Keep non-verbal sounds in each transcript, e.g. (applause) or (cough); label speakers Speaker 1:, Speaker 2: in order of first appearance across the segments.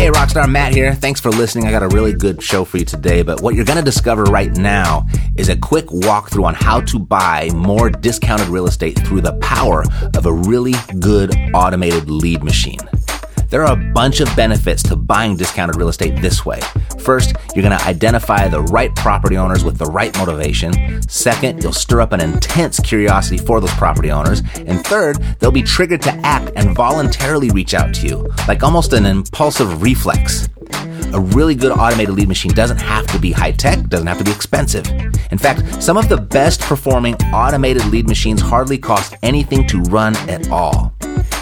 Speaker 1: Hey, Rockstar Matt here. Thanks for listening. I got a really good show for you today, but what you're going to discover right now is a quick walkthrough on how to buy more discounted real estate through the power of a really good automated lead machine. There are a bunch of benefits to buying discounted real estate this way. First, you're going to identify the right property owners with the right motivation. Second, you'll stir up an intense curiosity for those property owners. And third, they'll be triggered to act and voluntarily reach out to you, like almost an impulsive reflex. A really good automated lead machine doesn't have to be high tech, doesn't have to be expensive. In fact, some of the best performing automated lead machines hardly cost anything to run at all.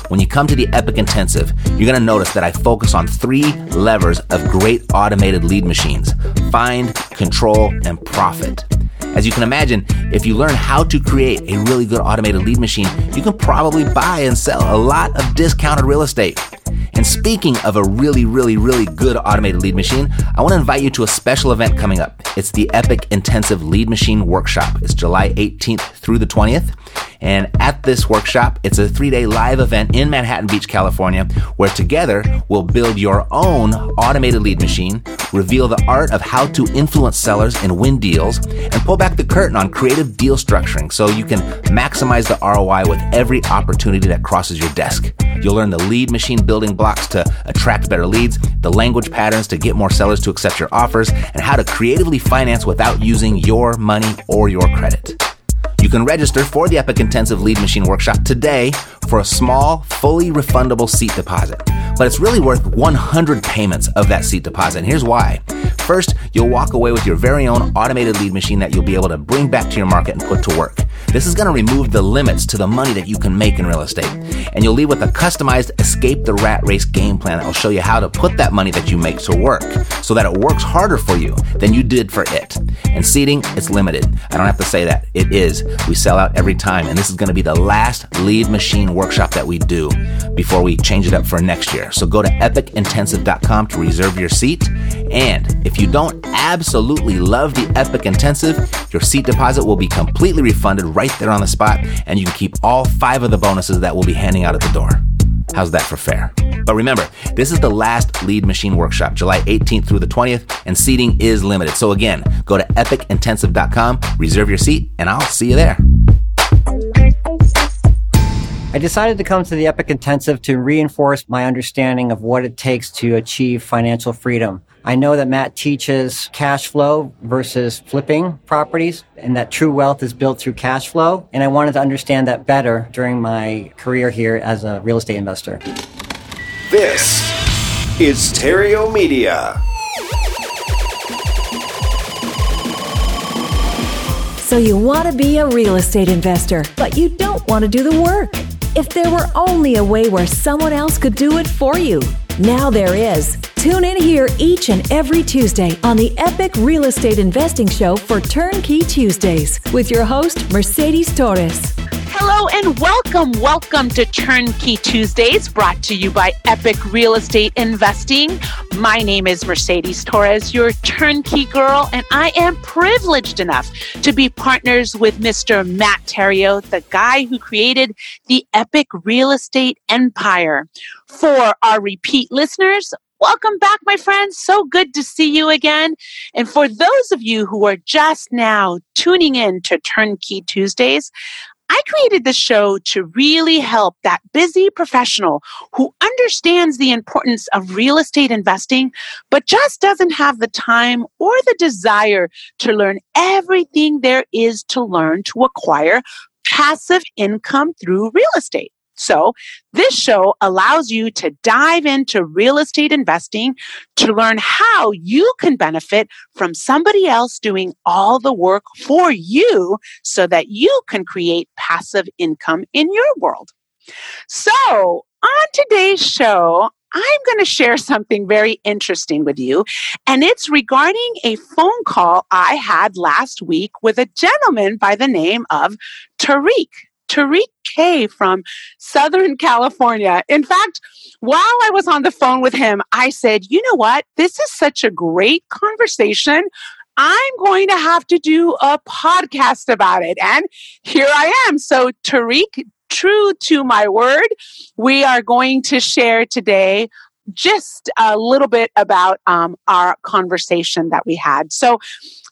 Speaker 1: When you come to the Epic Intensive, you're going to notice that I focus on three levers of great automated lead machines find, control, and profit. As you can imagine, if you learn how to create a really good automated lead machine, you can probably buy and sell a lot of discounted real estate. And speaking of a really, really, really good automated lead machine, I want to invite you to a special event coming up. It's the Epic Intensive Lead Machine Workshop. It's July 18th through the 20th. And at this workshop, it's a three day live event in Manhattan Beach, California, where together we'll build your own automated lead machine, reveal the art of how to influence sellers and win deals, and pull back the curtain on creative deal structuring so you can maximize the ROI with every opportunity that crosses your desk. You'll learn the lead machine building blocks to attract better leads, the language patterns to get more sellers to accept your offers, and how to creatively finance without using your money or your credit. You can register for the Epic Intensive Lead Machine Workshop today for a small, fully refundable seat deposit. But it's really worth 100 payments of that seat deposit. And here's why. First, you'll walk away with your very own automated lead machine that you'll be able to bring back to your market and put to work. This is going to remove the limits to the money that you can make in real estate. And you'll leave with a customized escape the rat race game plan that will show you how to put that money that you make to work so that it works harder for you than you did for it. And seating, it's limited. I don't have to say that. It is. We sell out every time. And this is going to be the last lead machine workshop that we do before we change it up for next year. So go to epicintensive.com to reserve your seat. And if you don't absolutely love the Epic Intensive, your seat deposit will be completely refunded right there on the spot, and you can keep all five of the bonuses that we'll be handing out at the door. How's that for fair? But remember, this is the last lead machine workshop, July 18th through the 20th, and seating is limited. So again, go to epicintensive.com, reserve your seat, and I'll see you there.
Speaker 2: I decided to come to the Epic Intensive to reinforce my understanding of what it takes to achieve financial freedom. I know that Matt teaches cash flow versus flipping properties and that true wealth is built through cash flow. And I wanted to understand that better during my career here as a real estate investor.
Speaker 3: This is Stereo Media.
Speaker 4: So you want to be a real estate investor, but you don't want to do the work. If there were only a way where someone else could do it for you. Now there is. Tune in here each and every Tuesday on the Epic Real Estate Investing Show for Turnkey Tuesdays with your host, Mercedes Torres.
Speaker 5: Hello and welcome. Welcome to Turnkey Tuesdays, brought to you by Epic Real Estate Investing. My name is Mercedes Torres, your turnkey girl, and I am privileged enough to be partners with Mr. Matt Theriault, the guy who created the Epic Real Estate Empire. For our repeat listeners, Welcome back, my friends. So good to see you again. And for those of you who are just now tuning in to Turnkey Tuesdays, I created this show to really help that busy professional who understands the importance of real estate investing, but just doesn't have the time or the desire to learn everything there is to learn to acquire passive income through real estate. So this show allows you to dive into real estate investing to learn how you can benefit from somebody else doing all the work for you so that you can create passive income in your world. So on today's show, I'm going to share something very interesting with you, and it's regarding a phone call I had last week with a gentleman by the name of Tariq. Tariq K from Southern California. In fact, while I was on the phone with him, I said, you know what? This is such a great conversation. I'm going to have to do a podcast about it. And here I am. So, Tariq, true to my word, we are going to share today just a little bit about um, our conversation that we had. So,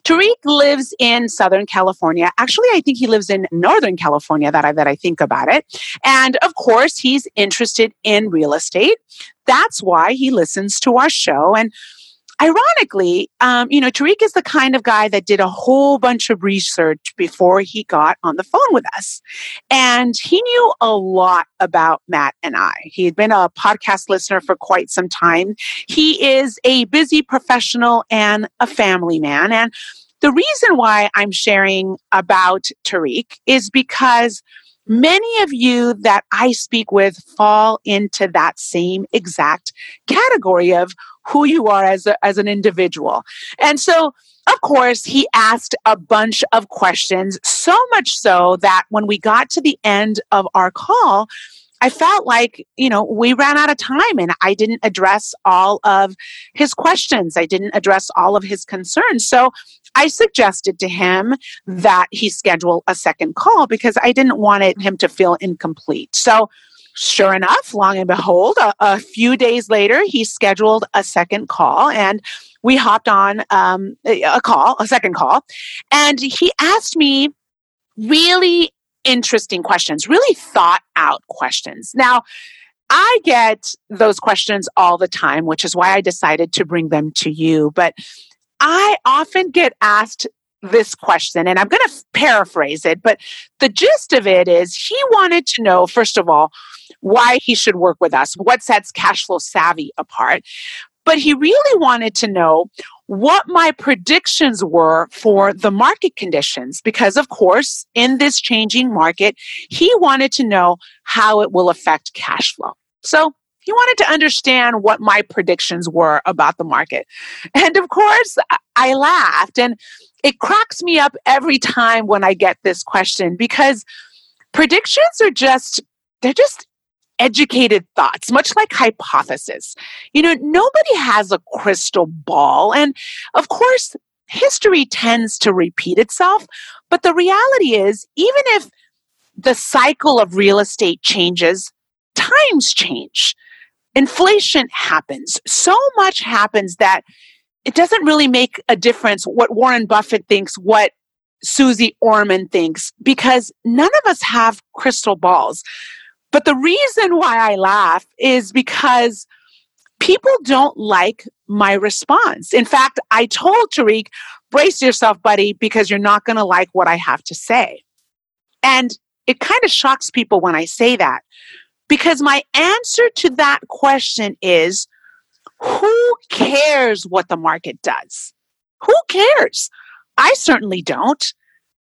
Speaker 5: Tariq lives in Southern California. Actually, I think he lives in Northern California that I, that I think about it. And of course, he's interested in real estate. That's why he listens to our show. And ironically, um, you know, Tariq is the kind of guy that did a whole bunch of research before he got on the phone with us. And he knew a lot about Matt and I. He had been a podcast listener for quite some time. He is a busy professional and a family man. And the reason why I'm sharing about Tariq is because many of you that I speak with fall into that same exact category of who you are as, a, as an individual. And so, of course, he asked a bunch of questions, so much so that when we got to the end of our call, I felt like, you know, we ran out of time and I didn't address all of his questions. I didn't address all of his concerns. So I suggested to him that he schedule a second call because I didn't want it, him to feel incomplete. So sure enough, long and behold, a, a, few days later, he scheduled a second call and we hopped on um, a call, a second call. And he asked me really interesting questions, really thought out questions. Now, I get those questions all the time, which is why I decided to bring them to you. But I often get asked this question, and I'm going to paraphrase it, but the gist of it is he wanted to know, first of all, why he should work with us, what sets cash flow savvy apart. But he really wanted to know what my predictions were for the market conditions, because of course, in this changing market, he wanted to know how it will affect cash flow. So he wanted to understand what my predictions were about the market. (laughs) And of course, I laughed and it cracks me up every time when I get this question because predictions are just, they're just educated thoughts, much like hypothesis. You know, nobody has a crystal ball. And of course, history tends to repeat itself. But the reality is, even if the cycle of real estate changes, times change. Inflation happens. So much happens that it doesn't really make a difference what Warren Buffett thinks, what Susie Orman thinks, because none of us have crystal balls. But the reason why I laugh is because people don't like my response. In fact, I told Tariq, brace yourself, buddy, because you're not going to like what I have to say. And it kind of shocks people when I say that because my answer to that question is who cares what the market does? Who cares? I certainly don't.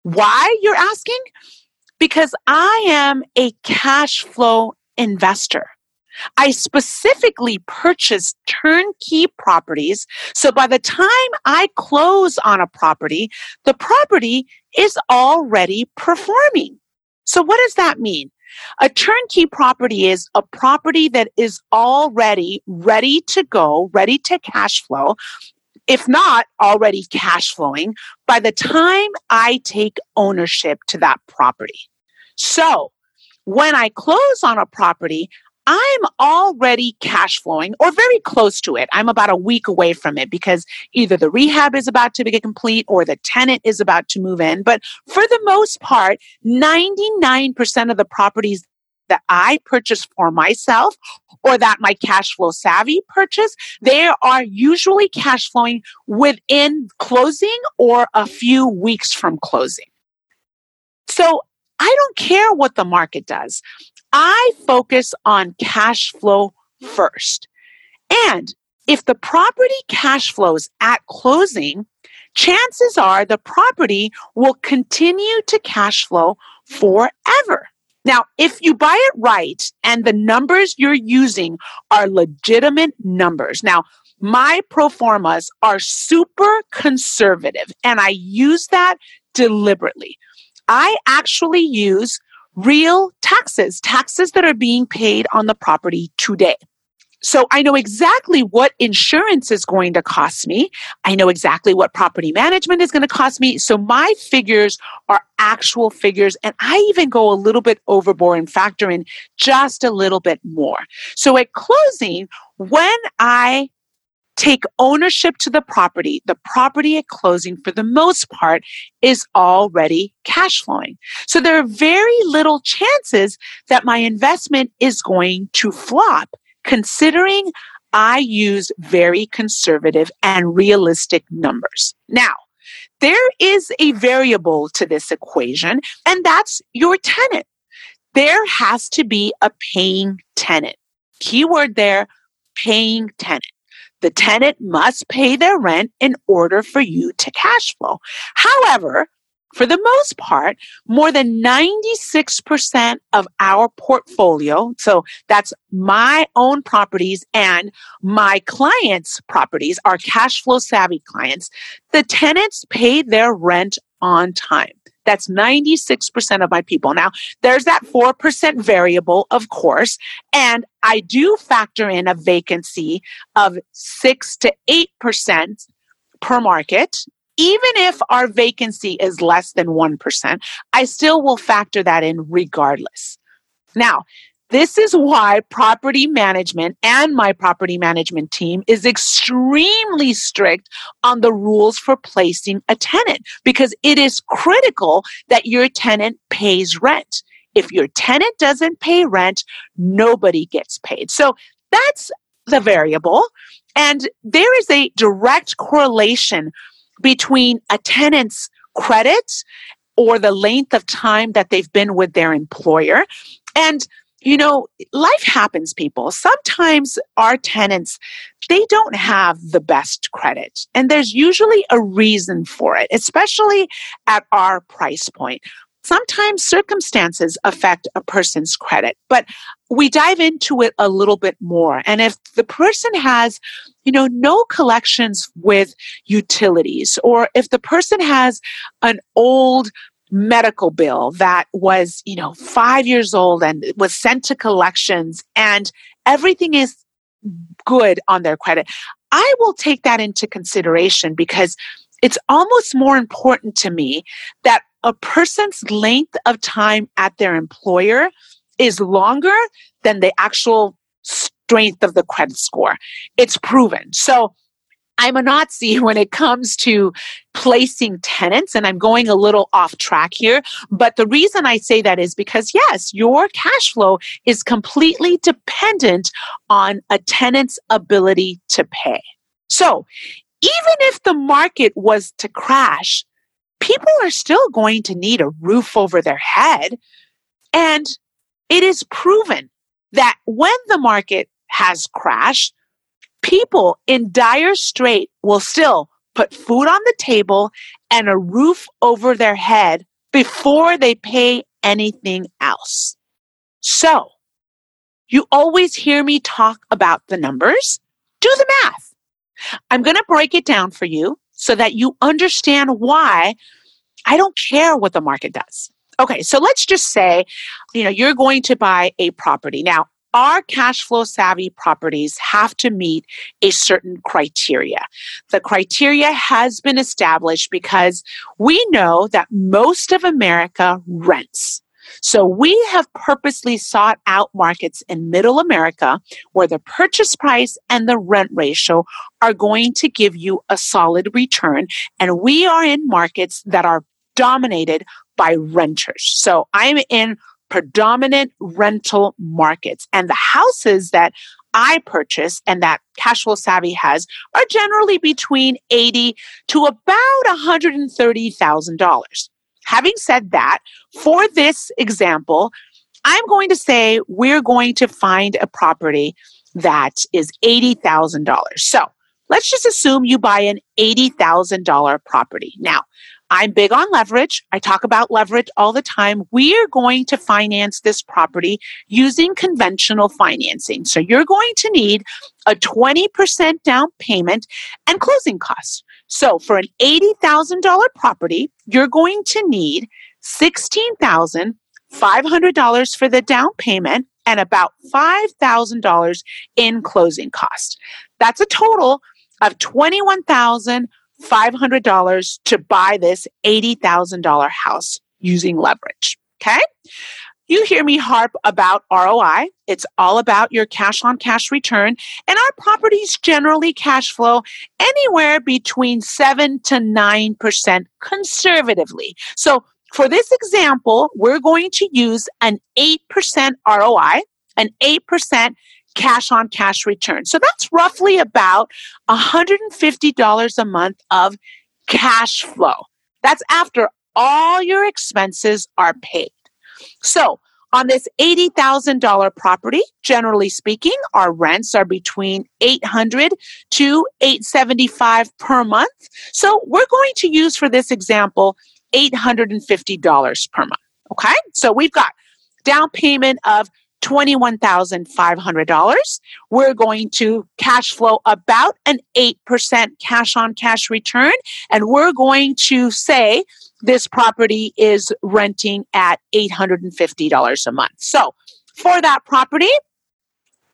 Speaker 5: Why, you're asking? Because I am a cash flow investor. I specifically purchase turnkey properties. So by the time I close on a property, the property is already performing. So what does that mean? A turnkey property is a property that is already ready to go, ready to cash flow. If not already cash flowing by the time I take ownership to that property. So when I close on a property, I'm already cash flowing or very close to it. I'm about a week away from it because either the rehab is about to be complete or the tenant is about to move in. But for the most part, 99% of the properties that I purchase for myself or that my cash flow savvy purchase, they are usually cash flowing within closing or a few weeks from closing. So I don't care what the market does. I focus on cash flow first. And if the property cash flows at closing, chances are the property will continue to cash flow forever. Now, if you buy it right and the numbers you're using are legitimate numbers. Now, my pro formas are super conservative and I use that deliberately. I actually use real taxes, taxes that are being paid on the property today. So I know exactly what insurance is going to cost me. I know exactly what property management is going to cost me. So my figures are actual figures. And I even go a little bit overboard and factor in just a little bit more. So at closing, when I take ownership to the property, the property at closing for the most part is already cash flowing. So there are very little chances that my investment is going to flop considering I use very conservative and realistic numbers. Now, there is a variable to this equation, and that's your tenant. There has to be a paying tenant. Keyword there, paying tenant. The tenant must pay their rent in order for you to cash flow. However, for the most part, more than 96% of our portfolio, so that's my own properties and my clients' properties, our cash flow savvy clients, the tenants pay their rent on time. That's 96% of my people. Now, there's that 4% variable, of course, and I do factor in a vacancy of 6 to 8% per market even if our vacancy is less than 1%, I still will factor that in regardless. Now, this is why property management and my property management team is extremely strict on the rules for placing a tenant because it is critical that your tenant pays rent. If your tenant doesn't pay rent, nobody gets paid. So that's the variable. And there is a direct correlation between a tenant's credit or the length of time that they've been with their employer. And, you know, life happens, people. Sometimes our tenants, they don't have the best credit. And there's usually a reason for it, especially at our price point. Sometimes circumstances affect a person's credit, but we dive into it a little bit more. And if the person has, you know, no collections with utilities, or if the person has an old medical bill that was, you know, five years old and was sent to collections and everything is good on their credit, I will take that into consideration because it's almost more important to me that a person's length of time at their employer is longer than the actual strength of the credit score. It's proven. So I'm a Nazi (laughs) when it comes to placing tenants, and I'm going a little off track here. But the reason I say that is because, yes, your cash flow is completely dependent on a tenant's ability to pay. So even if the market was to crash, people are still going to need a roof over their head. And it is proven that when the market has crashed, people in dire strait will still put food on the table and a roof over their head before they pay anything else. So, you always hear me talk about the numbers. Do the math. I'm going to break it down for you so that you understand why I don't care what the market does. Okay, so let's just say, you know, you're going to buy a property. Now, our cash flow savvy properties have to meet a certain criteria. The criteria has been established because we know that most of America rents. So we have purposely sought out markets in middle America where the purchase price and the rent ratio are going to give you a solid return. And we are in markets that are dominated by renters. So I'm in predominant rental markets and the houses that I purchase and that Cashflow Savvy has are generally between 80 to about $130,000. Having said that, for this example, I'm going to say we're going to find a property that is $80,000. So let's just assume you buy an $80,000 property. Now, I'm big on leverage. I talk about leverage all the time. We are going to finance this property using conventional financing. So you're going to need a 20% down payment and closing costs. So for an $80,000 property, you're going to need $16,500 for the down payment and about $5,000 in closing costs. That's a total of $21,500 to buy this $80,000 house using leverage. Okay. You hear me harp about ROI. It's all about your cash on cash return. And our properties generally cash flow anywhere between 7 to 9% conservatively. So for this example, we're going to use an 8% ROI, an 8% cash on cash return. So that's roughly about $150 a month of cash flow. That's after all your expenses are paid. So on this $80,000 property, generally speaking, our rents are between 800 to 875 per month. So we're going to use for this example $850 per month. Okay? So we've got down payment of $21,500. We're going to cash flow about an 8% cash on cash return. And we're going to say this property is renting at $850 a month. So for that property,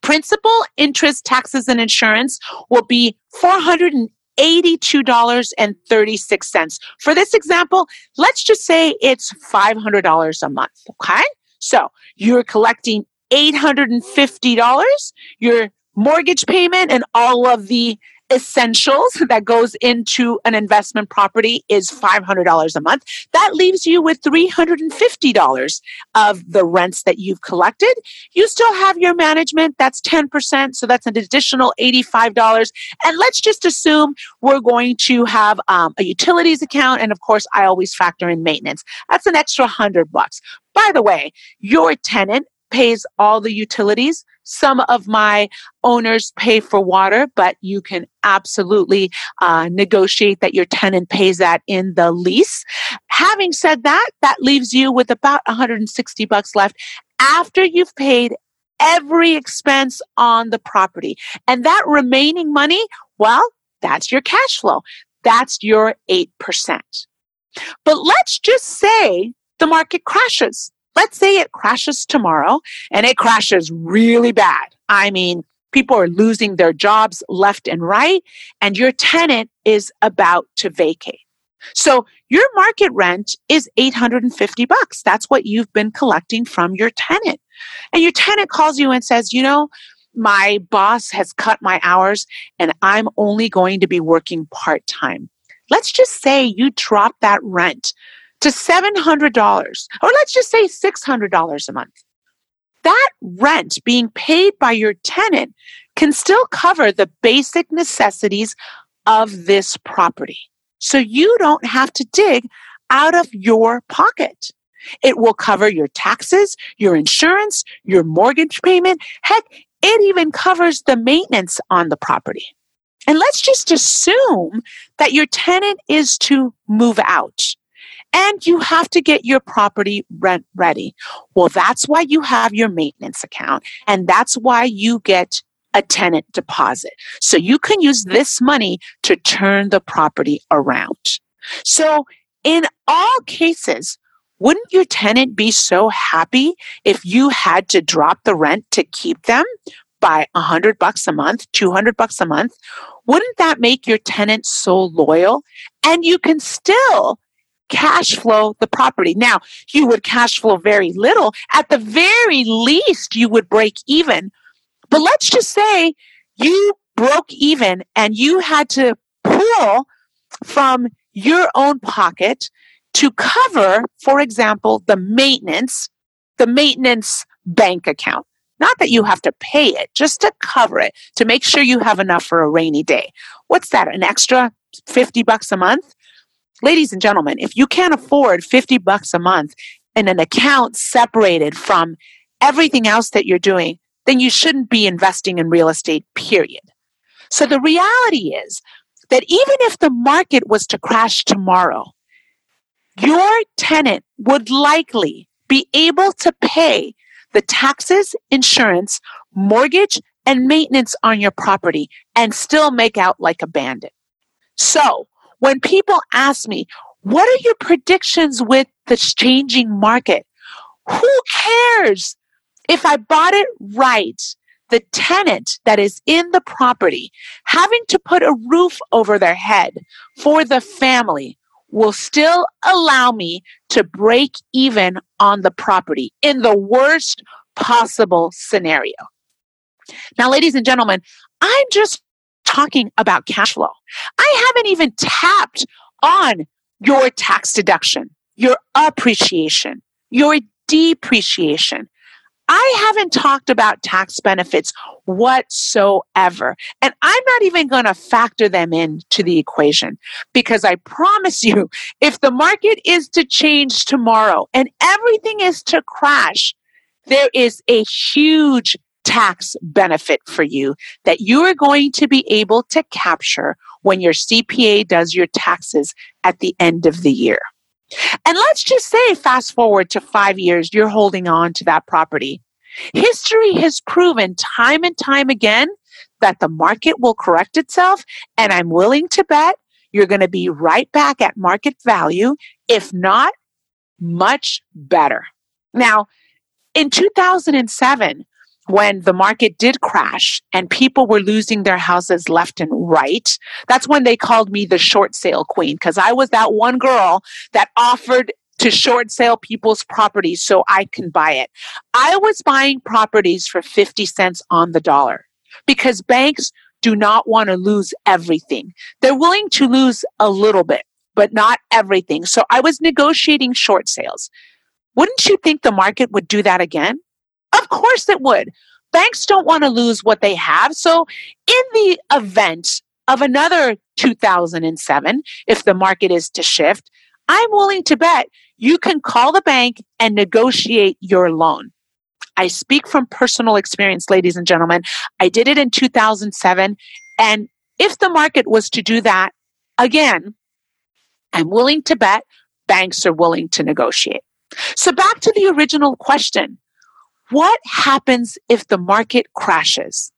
Speaker 5: principal, interest, taxes, and insurance will be $482.36. For this example, let's just say it's $500 a month. Okay. So you're collecting $850. Your mortgage payment and all of the essentials that goes into an investment property is $500 a month. That leaves you with $350 of the rents that you've collected. You still have your management, that's 10%, so that's an additional $85. And let's just assume we're going to have um, a utilities account, and of course, I always factor in maintenance. That's an extra 100 bucks. By the way, your tenant pays all the utilities. Some of my owners pay for water, but you can absolutely uh, negotiate that your tenant pays that in the lease. Having said that, that leaves you with about 160 bucks left after you've paid every expense on the property. And that remaining money, well, that's your cash flow. That's your 8%. But let's just say the market crashes Let's say it crashes tomorrow and it crashes really bad. I mean, people are losing their jobs left and right, and your tenant is about to vacate. So your market rent is 850 bucks. That's what you've been collecting from your tenant. And your tenant calls you and says, you know, my boss has cut my hours and I'm only going to be working part time. Let's just say you drop that rent to $700, or let's just say $600 a month. That rent being paid by your tenant can still cover the basic necessities of this property. So you don't have to dig out of your pocket. It will cover your taxes, your insurance, your mortgage payment. Heck, it even covers the maintenance on the property. And let's just assume that your tenant is to move out and you have to get your property rent ready. Well, that's why you have your maintenance account and that's why you get a tenant deposit. So you can use this money to turn the property around. So in all cases, wouldn't your tenant be so happy if you had to drop the rent to keep them by a hundred bucks a month, 200 bucks a month? Wouldn't that make your tenant so loyal? And you can still cash flow the property. Now, you would cash flow very little. At the very least, you would break even. But let's just say you broke even and you had to pull from your own pocket to cover, for example, the maintenance, the maintenance bank account. Not that you have to pay it, just to cover it, to make sure you have enough for a rainy day. What's that? An extra 50 bucks a month? Ladies and gentlemen, if you can't afford 50 bucks a month in an account separated from everything else that you're doing, then you shouldn't be investing in real estate, period. So the reality is that even if the market was to crash tomorrow, your tenant would likely be able to pay the taxes, insurance, mortgage, and maintenance on your property and still make out like a bandit. So when people ask me, what are your predictions with the changing market? Who cares if I bought it right, the tenant that is in the property having to put a roof over their head for the family will still allow me to break even on the property in the worst possible scenario. Now, ladies and gentlemen, I'm just talking about cash flow. I haven't even tapped on your tax deduction, your appreciation, your depreciation. I haven't talked about tax benefits whatsoever. And I'm not even going to factor them into the equation because I promise you, if the market is to change tomorrow and everything is to crash, there is a huge tax benefit for you that you are going to be able to capture when your CPA does your taxes at the end of the year. And let's just say, fast forward to five years, you're holding on to that property. History has proven time and time again that the market will correct itself. And I'm willing to bet you're going to be right back at market value, if not much better. Now, in 2007, when the market did crash and people were losing their houses left and right, that's when they called me the short sale queen because I was that one girl that offered to short sale people's properties so I can buy it. I was buying properties for 50 cents on the dollar because banks do not want to lose everything. They're willing to lose a little bit, but not everything. So I was negotiating short sales. Wouldn't you think the market would do that again? Of course it would. Banks don't want to lose what they have. So, in the event of another 2007, if the market is to shift, I'm willing to bet you can call the bank and negotiate your loan. I speak from personal experience, ladies and gentlemen. I did it in 2007. And if the market was to do that again, I'm willing to bet banks are willing to negotiate. So back to the original question. What happens if the market crashes?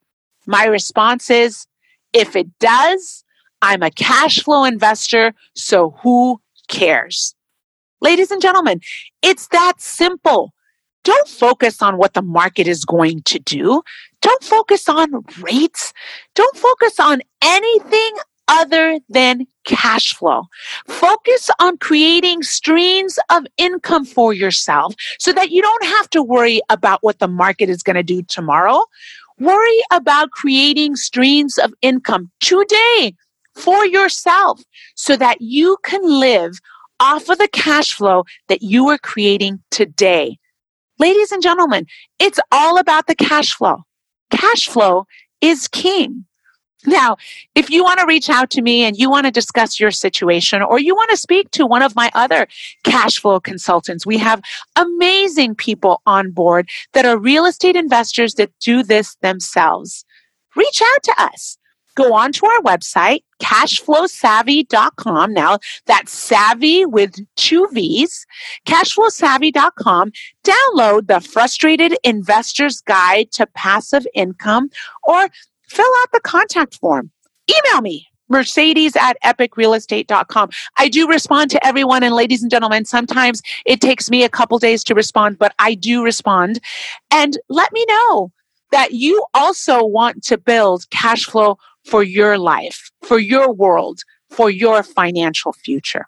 Speaker 5: My response is if it does, I'm a cash flow investor, so who cares? Ladies and gentlemen, it's that simple. Don't focus on what the market is going to do. Don't focus on rates. Don't focus on anything other than cash flow. Focus on creating streams of income for yourself so that you don't have to worry about what the market is going to do tomorrow. Worry about creating streams of income today for yourself so that you can live off of the cash flow that you are creating today. Ladies and gentlemen, it's all about the cash flow. Cash flow is king. Now, if you want to reach out to me and you want to discuss your situation or you want to speak to one of my other cash flow consultants, we have amazing people on board that are real estate investors that do this themselves. Reach out to us. Go on to our website, cashflowsavvy.com. Now that's savvy with two V's, cashflowsavvy.com. Download the frustrated investor's guide to passive income or fill out the contact form. Email me, Mercedes at epicrealestate.com. I do respond to everyone. And ladies and gentlemen, sometimes it takes me a couple days to respond, but I do respond. And let me know that you also want to build cash flow for your life, for your world, for your financial future.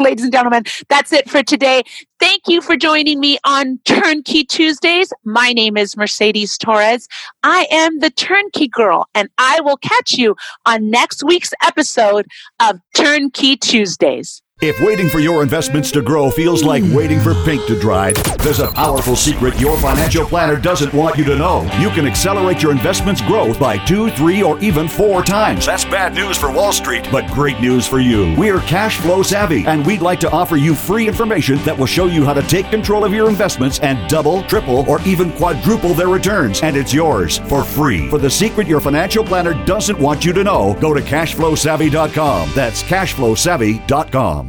Speaker 5: Ladies and gentlemen, that's it for today. Thank you for joining me on Turnkey Tuesdays. My name is Mercedes Torres. I am the Turnkey Girl, and I will catch you on next week's episode of Turnkey Tuesdays.
Speaker 6: If waiting for your investments to grow feels like waiting for paint to dry, there's a powerful secret your financial planner doesn't want you to know. You can accelerate your investments' growth by two, three, or even four times. That's bad news for Wall Street, but great news for you. We're cash flow savvy, and we'd like to offer you free information that will show you how to take control of your investments and double, triple, or even quadruple their returns. And it's yours for free. For the secret your financial planner doesn't want you to know, go to cashflowsavvy.com. That's cashflowsavvy.com.